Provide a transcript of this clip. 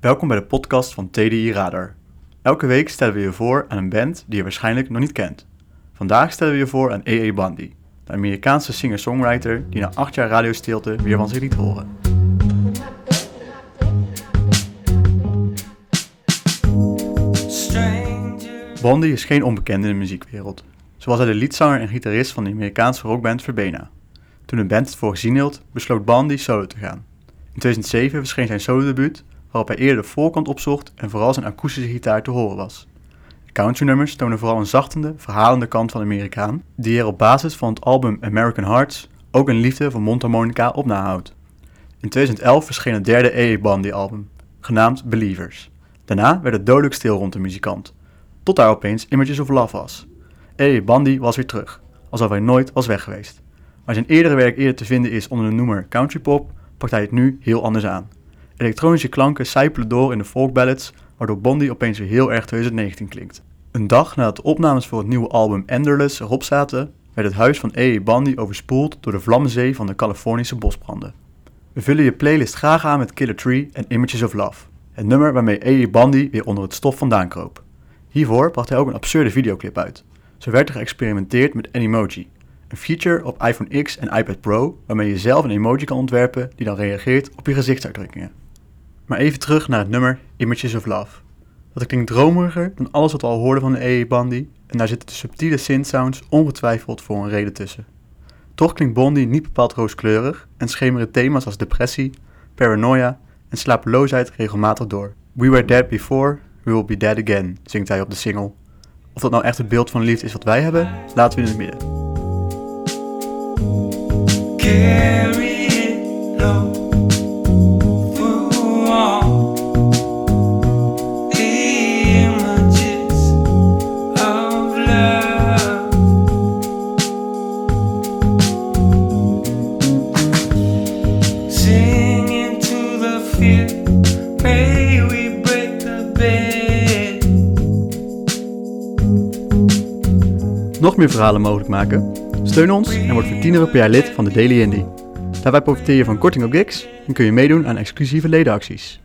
Welkom bij de podcast van TDI Radar. Elke week stellen we je voor aan een band die je waarschijnlijk nog niet kent. Vandaag stellen we je voor aan A.A. Bundy, de Amerikaanse singer-songwriter die na acht jaar radiostilte weer van zich liet horen. Bundy is geen onbekende in de muziekwereld. Zo was hij de liedzanger en gitarist van de Amerikaanse rockband Verbena. Toen de band het voor gezien hield, besloot Bundy solo te gaan. In 2007 verscheen zijn solodebuut, waarop hij eerder de voorkant opzocht en vooral zijn akoestische gitaar te horen was. Countrynummers tonen vooral een zachtende, verhalende kant van Amerikaan, die er op basis van het album American Hearts ook een liefde voor mondharmonica op nahoudt. In 2011 verscheen het derde A.A. Bundy album, genaamd Believers. Daarna werd het dodelijk stil rond de muzikant, tot daar opeens Images of Love was. A.A. Bundy was weer terug, alsof hij nooit was weg geweest. Waar zijn eerdere werk eerder te vinden is onder de noemer countrypop, pakt hij het nu heel anders aan. Elektronische klanken sijpelen door in de folkballads, waardoor Bondi opeens weer heel erg 2019 klinkt. Een dag nadat de opnames voor het nieuwe album Enderless erop zaten, werd het huis van A.A. Bundy overspoeld door de vlammenzee van de Californische bosbranden. We vullen je playlist graag aan met Killer Tree en Images of Love, het nummer waarmee A.A. Bundy weer onder het stof vandaan kroop. Hiervoor bracht hij ook een absurde videoclip uit. Zo werd er geëxperimenteerd met Animoji, een feature op iPhone X en iPad Pro waarmee je zelf een emoji kan ontwerpen die dan reageert op je gezichtsuitdrukkingen. Maar even terug naar het nummer Images of Love. Dat klinkt dromeriger dan alles wat we al hoorden van de A.A. Bundy en daar zitten de subtiele synth-sounds ongetwijfeld voor een reden tussen. Toch klinkt Bondi niet bepaald rooskleurig en schemeren thema's als depressie, paranoia en slapeloosheid regelmatig door. We were dead before, we will be dead again, zingt hij op de single. Of dat nou echt het beeld van liefde is wat wij hebben, laten we in het midden. Nog meer verhalen mogelijk maken? Steun ons en word voor 10 euro per jaar lid van de Daily Indie. Daarbij profiteer je van korting op gigs en kun je meedoen aan exclusieve ledenacties.